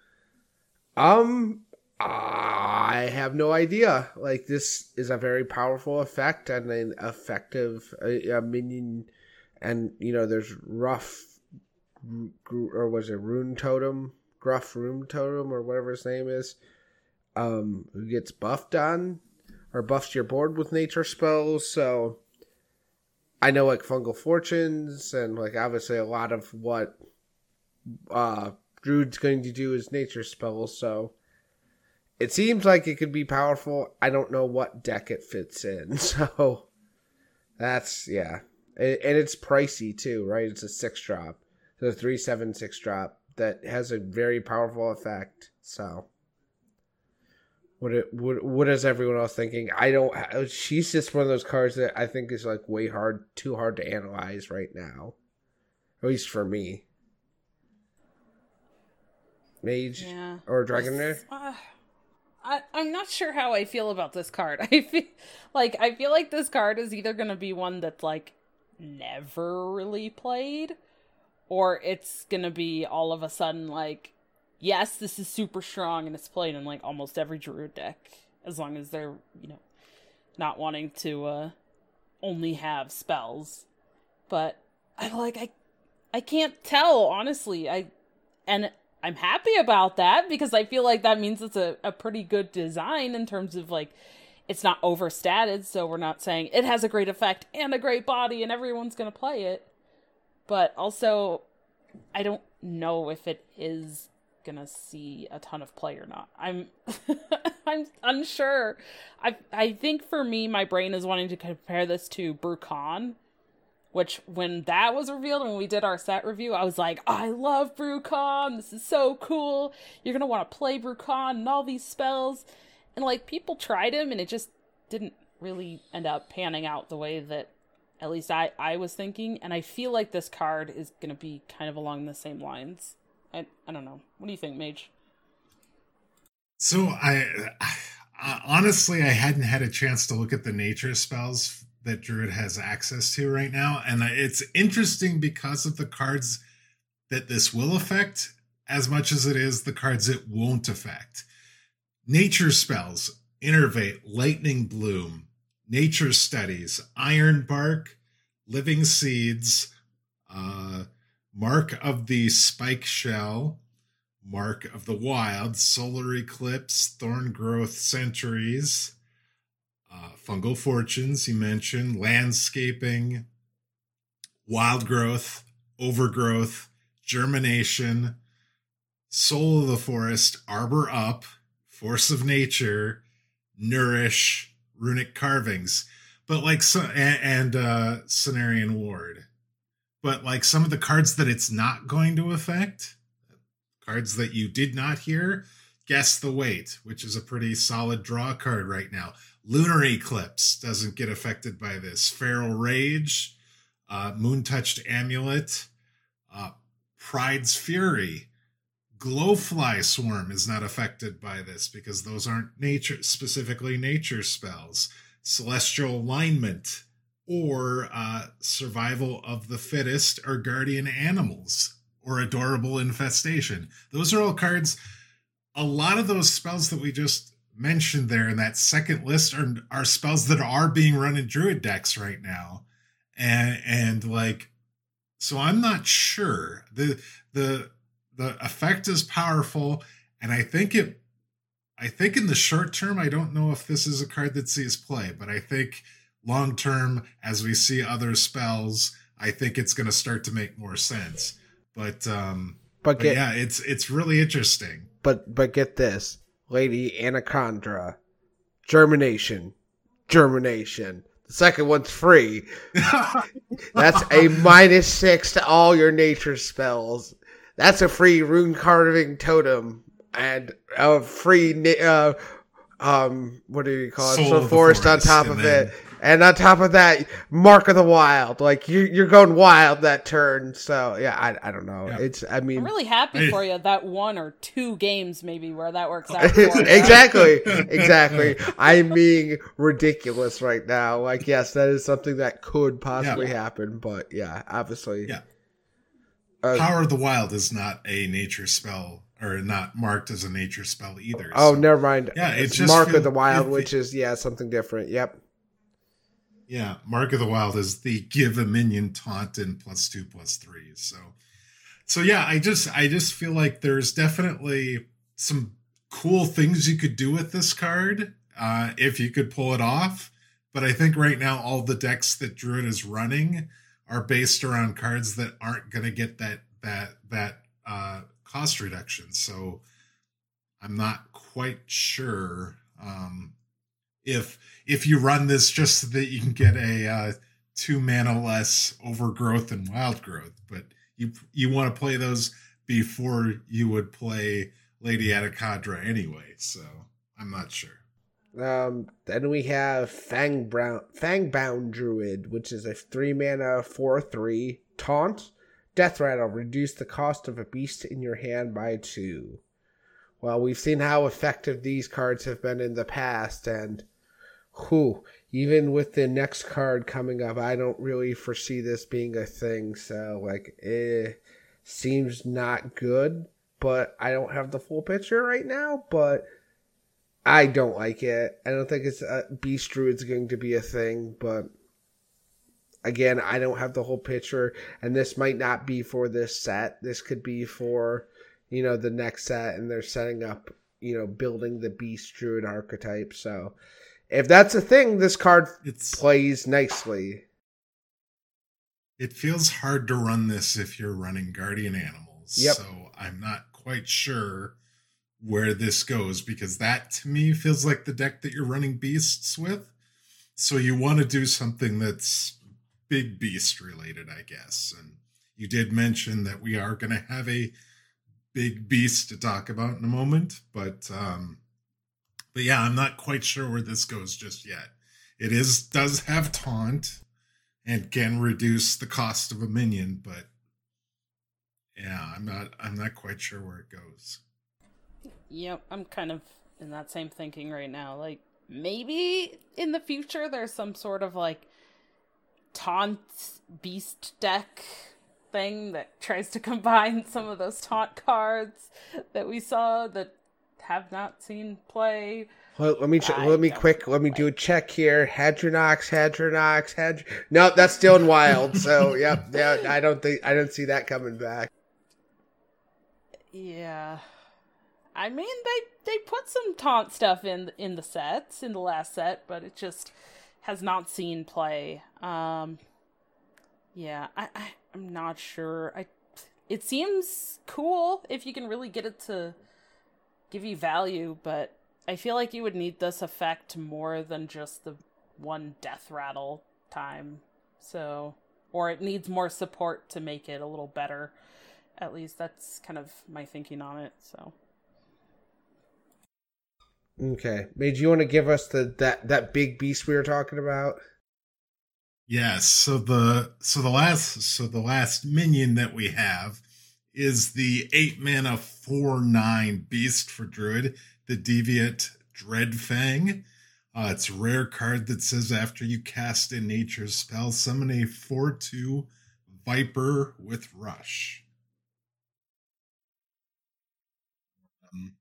um, I have no idea. Like this is a very powerful effect and an effective uh, minion, and you know there's rough, or was it rune totem, Gruff Runetotem, or whatever his name is, um, who gets buffed on, or buffs your board with nature spells. So I know like fungal fortunes and like obviously a lot of what uh Druid's going to do is nature spells. So it seems like it could be powerful. I don't know what deck it fits in. So that's yeah. And, it's pricey too, right? It's a six drop. So a three seven six drop that has a very powerful effect. So What it what what is everyone else thinking? I don't. She's just one of those cards that I think is like way hard, too hard to analyze right now, at least for me. Mage Yeah. or Dragon Rider. Uh, I, I'm not sure how I feel about this card. I feel like I feel like this card is either gonna be one that's like never really played, or it's gonna be all of a sudden like, yes, this is super strong and it's played in like almost every druid deck, as long as they're you know not wanting to uh only have spells. But I like I I can't tell honestly. I and I'm happy about that because I feel like that means it's a, a pretty good design in terms of like it's not overstated, so we're not saying it has a great effect and a great body and everyone's gonna play it. But also I don't know if it is gonna see a ton of play or not. I'm I'm unsure. I I think for me my brain is wanting to compare this to Bru'kan which when that was revealed when we did our set review, I was like, I love Bru'kan. This is so cool. You're gonna want to play Bru'kan and all these spells. And like people tried him and it just didn't really end up panning out the way that at least I, I was thinking. And I feel like this card is gonna be kind of along the same lines. I I don't know. What do you think, Mage? So I, I honestly I hadn't had a chance to look at the nature spells that Druid has access to right now, and it's interesting because of the cards that this will affect as much as it is the cards it won't affect. Nature spells, Innervate, Lightning Bloom, Nature Studies, Iron Bark, Living Seeds, uh, Mark of the Spike Shell, Mark of the Wild, Solar Eclipse, Thorn Growth Centuries, uh, Fungal Fortunes, you mentioned, Landscaping, Wild Growth, Overgrowth, Germination, Soul of the Forest, Arbor Up, Force of Nature, Nourish, Runic Carvings, but like so, and, and uh, Cenarion Ward. But like some of the cards that it's not going to affect, cards that you did not hear, guess the weight, which is a pretty solid draw card right now. Lunar Eclipse doesn't get affected by this. Feral Rage, uh, Moon Touched Amulet, uh, Pride's Fury, Glowfly Swarm is not affected by this because those aren't nature specifically nature spells. Celestial Alignment or uh, Survival of the Fittest or Guardian Animals or Adorable Infestation. Those are all cards. A lot of those spells that we just mentioned there in that second list are, are spells that are being run in druid decks right now. And and like so i'm not sure. The the the effect is powerful and i think it i think in the short term i don't know if this is a card that sees play but i think long term as we see other spells i think it's going to start to make more sense. But um But but yeah it's it's really interesting. But but get this, Lady Anacondra, germination, germination. The second one's free. That's a minus six to all your nature spells. That's a free rune carving totem and a free uh, um what do you call it? Soul the forest, on top of it. And on top of that, Mark of the Wild. Like you're you're going wild that turn. So yeah, I I don't know. Yeah. It's I mean I'm really happy for you that one or two games maybe where that works out. Exactly, exactly. I'm being ridiculous right now. Like, yes, that is something that could possibly happen, but yeah, obviously, Yeah. Uh, Power of the Wild is not a nature spell, or not marked as a nature spell either. oh, so- never mind. Yeah, it it's just Mark feel- of the Wild, it- which is yeah something different. Yep. Yeah, Mark of the Wild is the give a minion taunt and plus two plus three. So, so yeah, I just I just feel like there's definitely some cool things you could do with this card uh, if you could pull it off. But I think right now all the decks that Druid is running are based around cards that aren't going to get that that that uh, cost reduction. So I'm not quite sure um, if if you run this just so that you can get a uh, two mana less overgrowth and wild growth, but you you want to play those before you would play Lady Anacondra anyway. So I'm not sure. Um, then we have Fang Brown, Fangbound Druid, which is a three mana four three taunt. Death Rattle reduce the cost of a beast in your hand by two. Well, we've seen how effective these cards have been in the past, and who even with the next card coming up, I don't really foresee this being a thing. So, like, it seems not good, but I don't have the full picture right now. But I don't like it. I don't think it's a Beast Druid's going to be a thing, but again, I don't have the whole picture, and this might not be for this set. This could be for, you know, the next set, and they're setting up, you know, building the Beast Druid archetype. So, if that's a thing, this card It's plays nicely. it feels hard to run this if you're running guardian animals. Yep. So I'm not quite sure where this goes because that to me feels like the deck that you're running beasts with. So you want to do something that's big beast related, I guess. And you did mention that we are going to have a big beast to talk about in a moment, but um but yeah, I'm not quite sure where this goes just yet. It is does have taunt and can reduce the cost of a minion, but yeah, I'm not I'm not quite sure where it goes. Yep, I'm kind of in that same thinking right now. Like maybe in the future there's some sort of like taunt beast deck thing that tries to combine some of those taunt cards that we saw that have not seen play. Well, let me ch- let me quick let me do a check here. Hadronox, Hadronox, Hadr. No, that's still in wild. So yep, yeah, I don't think I don't see that coming back. Yeah. I mean they they put some taunt stuff in in the sets in the last set, but it just has not seen play. Um yeah, I, I I'm not sure. I it seems cool if you can really get it to give you value, but I feel like you would need this effect more than just the one death rattle time. So or it needs more support to make it a little better. At least that's kind of my thinking on it. So Okay, Mage, you want to give us the that that big beast we were talking about? Yes, so the so the last so the last minion that we have is the eight mana four nine beast for druid, the deviant Dreadfang. Uh, it's a rare card that says after you cast a nature spell, summon a four two viper with rush. Um,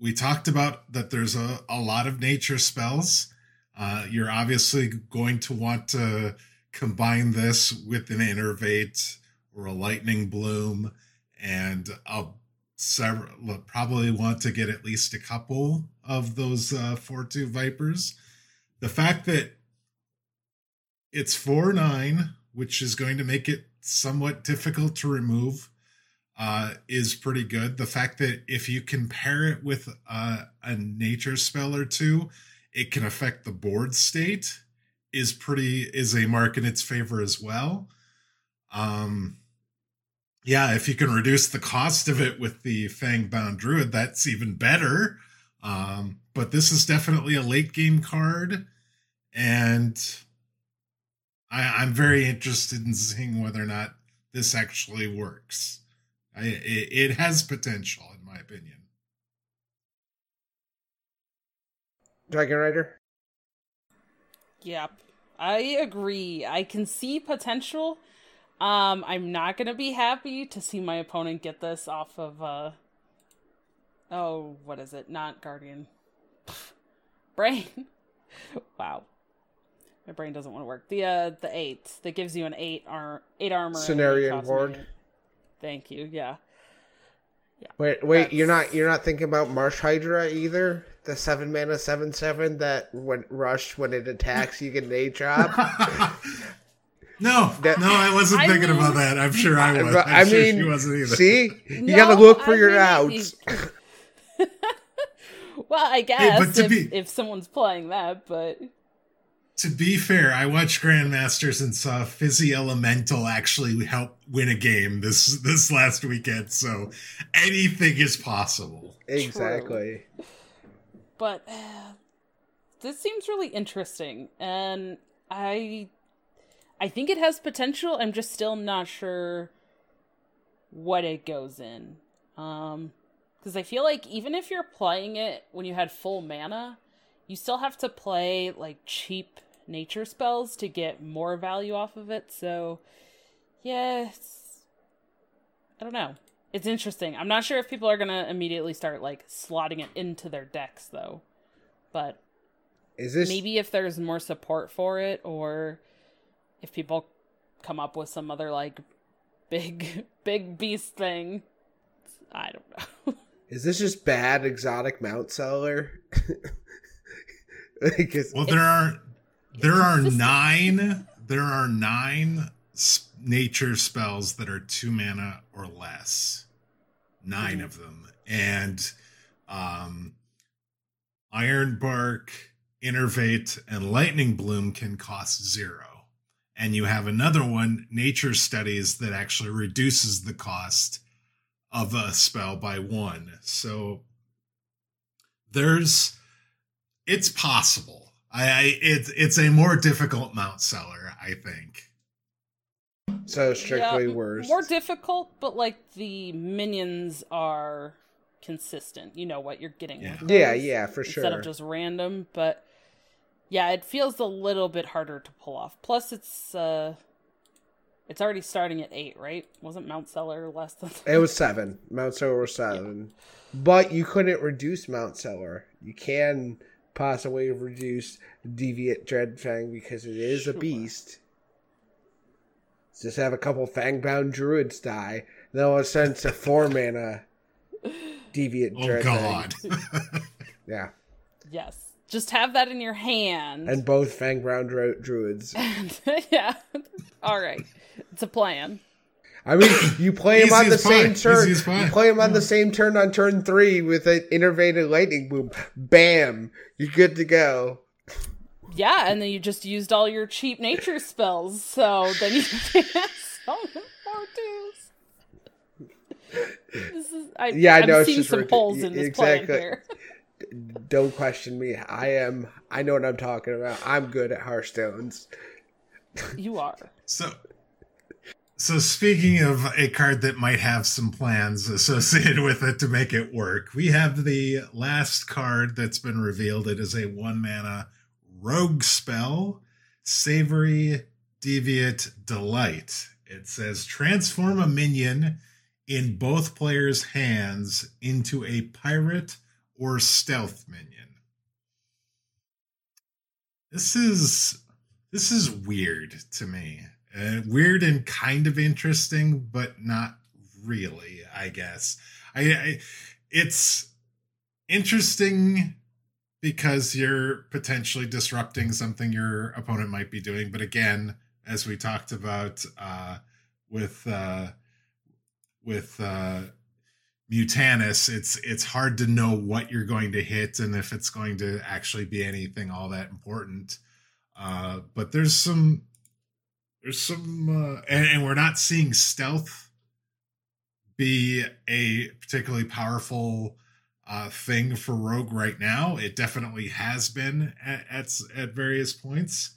we talked about that there's a, a lot of nature spells. Uh, you're obviously going to want to combine this with an innervate or a lightning bloom, and I'll several probably want to get at least a couple of those uh, four two vipers. The fact that it's four nine, which is going to make it somewhat difficult to remove, uh, is pretty good. The fact that if you can pair it with uh, a nature spell or two, it can affect the board state is pretty is a mark in its favor as well. Um, yeah, if you can reduce the cost of it with the Fang Bound Druid, that's even better. Um, but this is definitely a late game card, and I, I'm very interested in seeing whether or not this actually works. I, it, it has potential, in my opinion. Dragon Rider. Yep. I agree. I can see potential. Um, I'm not gonna be happy to see my opponent get this off of uh oh, what is it? Not Guardian. brain. wow. My brain doesn't want to work. The uh the eight that gives you an eight ar- eight armor. and Cenarion Ward. Thank you. Yeah. Yeah. Wait, wait, you're not you're not thinking about Marsh Hydra either? The seven mana seven seven that when rush when it attacks you get an eight drop. no, That- no, I wasn't I thinking mean- about that. I'm sure I was. I'm I sure mean, she wasn't either. see, you No, gotta look for I your mean, outs. Well, I guess but to if, be- if someone's playing that, but To be fair, I watched Grandmasters and saw Fizzy Elemental actually help win a game this this last weekend. So anything is possible. Exactly. but uh, this seems really interesting, and I, I think it has potential. I'm just still not sure what it goes in. Um, because I feel like even if you're playing it when you had full mana, you still have to play like cheap nature spells to get more value off of it. So, yes, I don't know. It's interesting. I'm not sure if people are gonna immediately start like slotting it into their decks though, but is this maybe if there's more support for it, or if people come up with some other like big big beast thing. I don't know. Is this just bad exotic mount seller? like well, there are there are nine there are nine nature spells that are two mana or less. 9 mm-hmm. of them, and um, Iron Bark, Innervate, and Lightning Bloom can cost zero. And you have another one, Nature Studies, that actually reduces the cost of a spell by one. So there's it's possible. I, I it's it's a more difficult mount seller, I think. So strictly yeah, worse. More difficult, but like the minions are consistent. You know what you're getting. Yeah, yeah, yeah, for sure. Instead of just random, but yeah, it feels a little bit harder to pull off. Plus, it's uh, it's already starting at eight, right? Wasn't Mount Seller less than? It was seven. Mount Seller was seven, yeah. but you couldn't reduce Mount Seller. You can possibly reduce Deviant Dreadfang because it is sure. a beast. Just have a couple Fangbound Druids die. Then all of a sudden it's a four mana Deviant Dreadfang. oh, God. yeah. Yes. Just have that in your hand. And both Fangbound Dru- Druids. yeah. All right. It's a plan. I mean, you play him on the same turn. You play him on the same turn on turn three with an innervated lightning boom. Bam! You're good to go. Yeah, and then you just used all your cheap nature spells, so then you can summon more twos. This is, I, yeah, I know. I'm seeing some holes in this exactly. plan here. Don't question me. I am. I know what I'm talking about. I'm good at Hearthstones. You are. So so speaking of a card that might have some plans associated with it to make it work, we have the last card that's been revealed. It is a one mana rogue spell, Savory Deviant Delight. It says transform a minion in both players' hands into a pirate or stealth minion. This is this is weird to me. Uh, weird and kind of interesting, but not really. I guess I, I it's interesting because you're potentially disrupting something your opponent might be doing. But again, as we talked about uh, with uh, with uh, Mutanus, it's it's hard to know what you're going to hit and if it's going to actually be anything all that important. Uh, but there's some there's some, uh, and, and we're not seeing stealth be a particularly powerful uh, thing for Rogue right now. It definitely has been at at, at various points.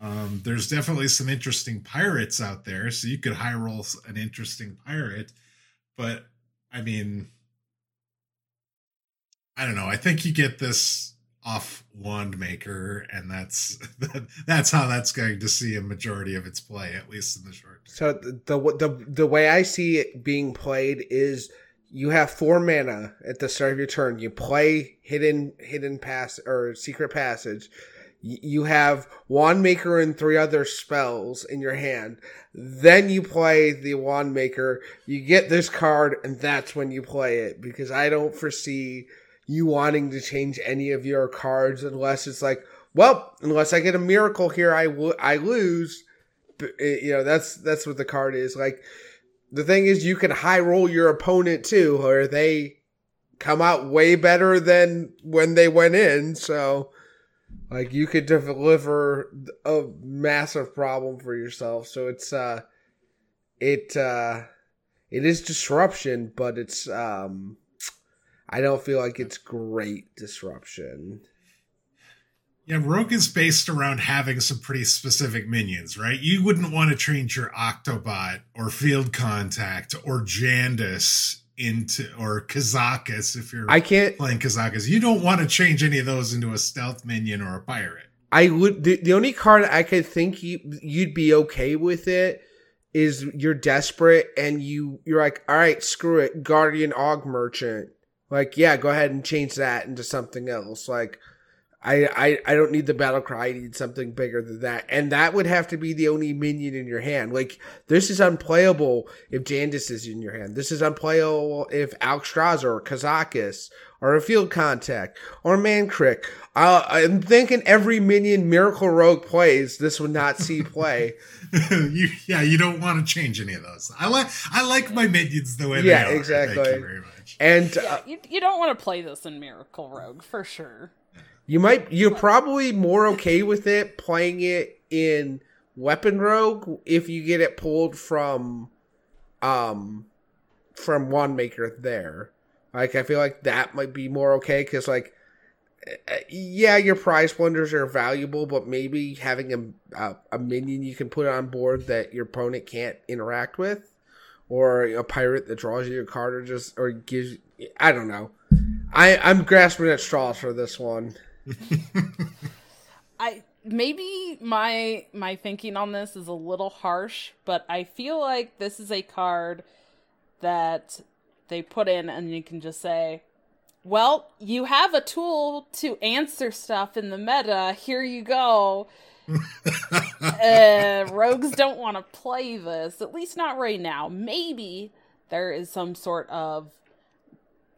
Um, there's definitely some interesting pirates out there, so you could high roll an interesting pirate. But I mean, I don't know. I think you get this off wand maker and that's that's how that's going to see a majority of its play at least in the short term. so the, the the the way i see it being played is you have four mana at the start of your turn you play hidden hidden pass or secret passage you have wand maker and three other spells in your hand then you play the wand maker you get this card and that's when you play it because i don't foresee you wanting to change any of your cards unless it's like, well, unless I get a miracle here, I will I lose. Eh, you know, that's that's what the card is. Like the thing is, you can high roll your opponent too, or they come out way better than when they went in. So, like, you could deliver a massive problem for yourself. So it's uh, it uh, it is disruption, but it's um I don't feel like it's great disruption. Yeah, Rogue is based around having some pretty specific minions, right? You wouldn't want to change your Octobot or Field Contact or Jandice into or Kazakus if you're I can't playing Kazakus. You don't want to change any of those into a stealth minion or a pirate. I would the, the only card I could think you you'd be okay with it is you're desperate and you you're like, all right, screw it, Guardian Augmerchant. Like, yeah, go ahead and change that into something else. Like, I, I I don't need the battle cry. I need something bigger than that, and that would have to be the only minion in your hand. Like this is unplayable if Jandice is in your hand. This is unplayable if Alexstrasza or Kazakus or a field contact or Mankrik. Uh, I'm thinking every minion Miracle Rogue plays, this would not see play. you, yeah, you don't want to change any of those. I like I like my minions the way Yeah, they are. Yeah, exactly. Thank you very much. And Yeah, uh, you, you don't want to play this in Miracle Rogue for sure. You might you're probably more okay with it playing it in Weapon Rogue if you get it pulled from um from Wandmaker there. Like I feel like that might be more okay because like uh, yeah, your Prize Plunderers are valuable, but maybe having a, a a minion you can put on board that your opponent can't interact with, or a pirate that draws you a card or just or gives I don't know. I I'm grasping at straws for this one. I maybe my my thinking on this is a little harsh, but I feel like this is a card that they put in and you can just say, "Well, you have a tool to answer stuff in the meta. Here you go." uh, rogues don't want to play this, at least not right now. Maybe there is some sort of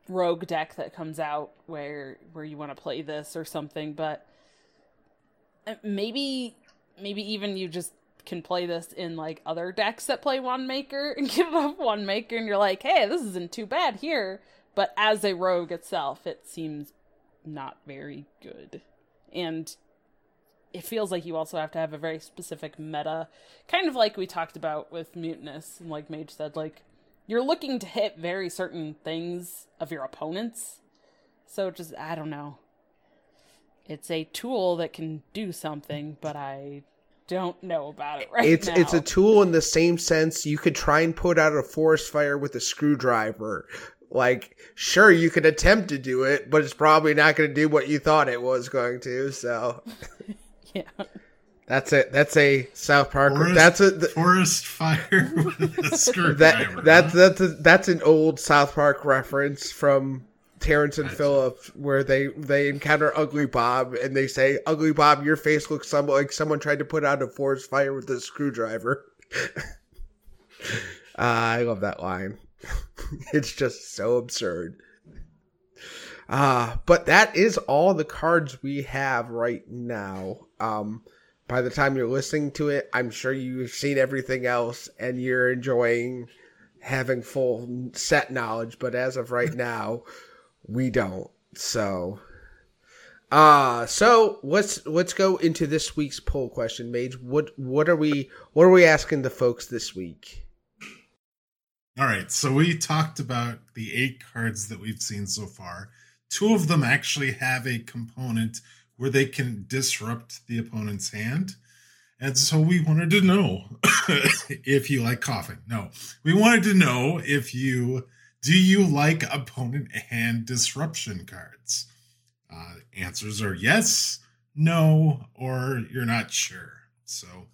rogue deck that comes out where where you want to play this or something, but uh, maybe maybe even you just can play this in like other decks that play Wandmaker and get it off Wandmaker and you're like hey this isn't too bad here. But as a rogue itself it seems not very good. And it feels like you also have to have a very specific meta kind of like we talked about with Mutanus and like mage said like you're looking to hit very certain things of your opponents so just i don't know it's a tool that can do something, but I don't know about it right it's now. it's a tool in the same sense you could try and put out a forest fire with a screwdriver. Like, sure, you could attempt to do it, but it's probably not going to do what you thought it was going to. So yeah. That's it. That's a South Park. Forest, that's a th- forest fire with a that screwdriver. that's that's a, that's an old South Park reference from Terrance and Phillip, where they they encounter Ugly Bob and they say, "Ugly Bob, your face looks some, like someone tried to put out a forest fire with a screwdriver." uh, I love that line. it's just so absurd. Uh, but that is all the cards we have right now. Um, by the time you're listening to it, I'm sure you've seen everything else and you're enjoying having full set knowledge. But as of right now, we don't. So, uh so let's let's go into this week's poll question, Mage. What what are we what are we asking the folks this week? All right, so we talked about the eight cards that we've seen so far. Two of them actually have a component where they can disrupt the opponent's hand. And so we wanted to know if you like coughing. No, we wanted to know if you do you like opponent hand disruption cards? Uh, answers are yes, no, or you're not sure. So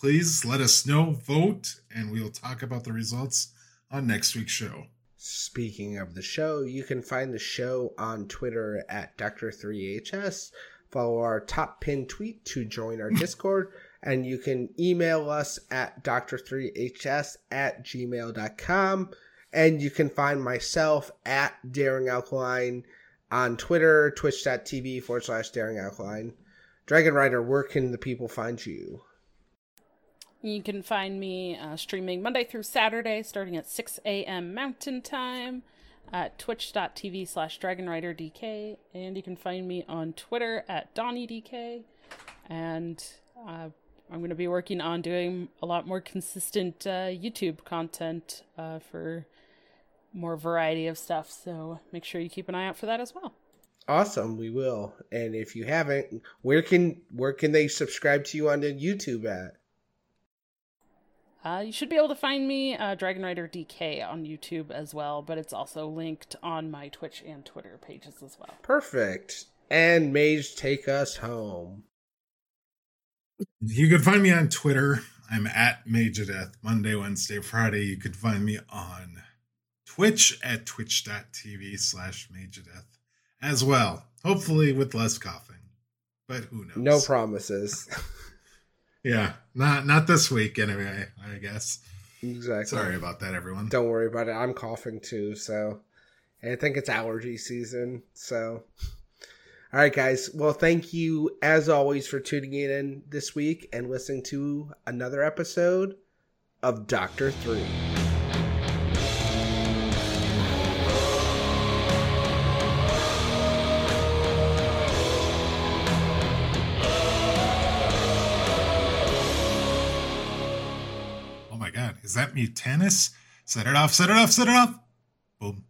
please let us know, vote, and we'll talk about the results on next week's show. Speaking of the show, you can find the show on Twitter at Dr3HS. Follow our top pin tweet to join our Discord, and you can email us at Dr3HS at gmail.com. And you can find myself at Daring Alkaline on Twitter, twitch.tv forward slash Daring Alkaline. Dragon Rider, where can the people find you? You can find me uh, streaming Monday through Saturday, starting at 6 a.m. Mountain Time at twitch.tv slash dragonriderdk. And you can find me on Twitter at DonnieDK. And uh, I'm going to be working on doing a lot more consistent uh, YouTube content uh, for more variety of stuff. So make sure you keep an eye out for that as well. Awesome, we will. And if you haven't, where can where can they subscribe to you on the YouTube at? Uh, you should be able to find me, uh, Dragon Rider DK, on YouTube as well, but it's also linked on my Twitch and Twitter pages as well. Perfect. And Mage, take us home. You can find me on Twitter. I'm at Mage of Death Monday, Wednesday, Friday. You can find me on Twitch at twitch.tv slash Mage of Death as well. Hopefully with less coughing, but who knows? No promises. yeah, not not this week anyway. I guess. Exactly. Sorry about that, everyone. Don't worry about it. I'm coughing too, so and I think it's allergy season. So, all right, guys. Well, thank you as always for tuning in this week and listening to another episode of Doctor Three. Is that Mutanus? Set it off, set it off, set it off. Boom.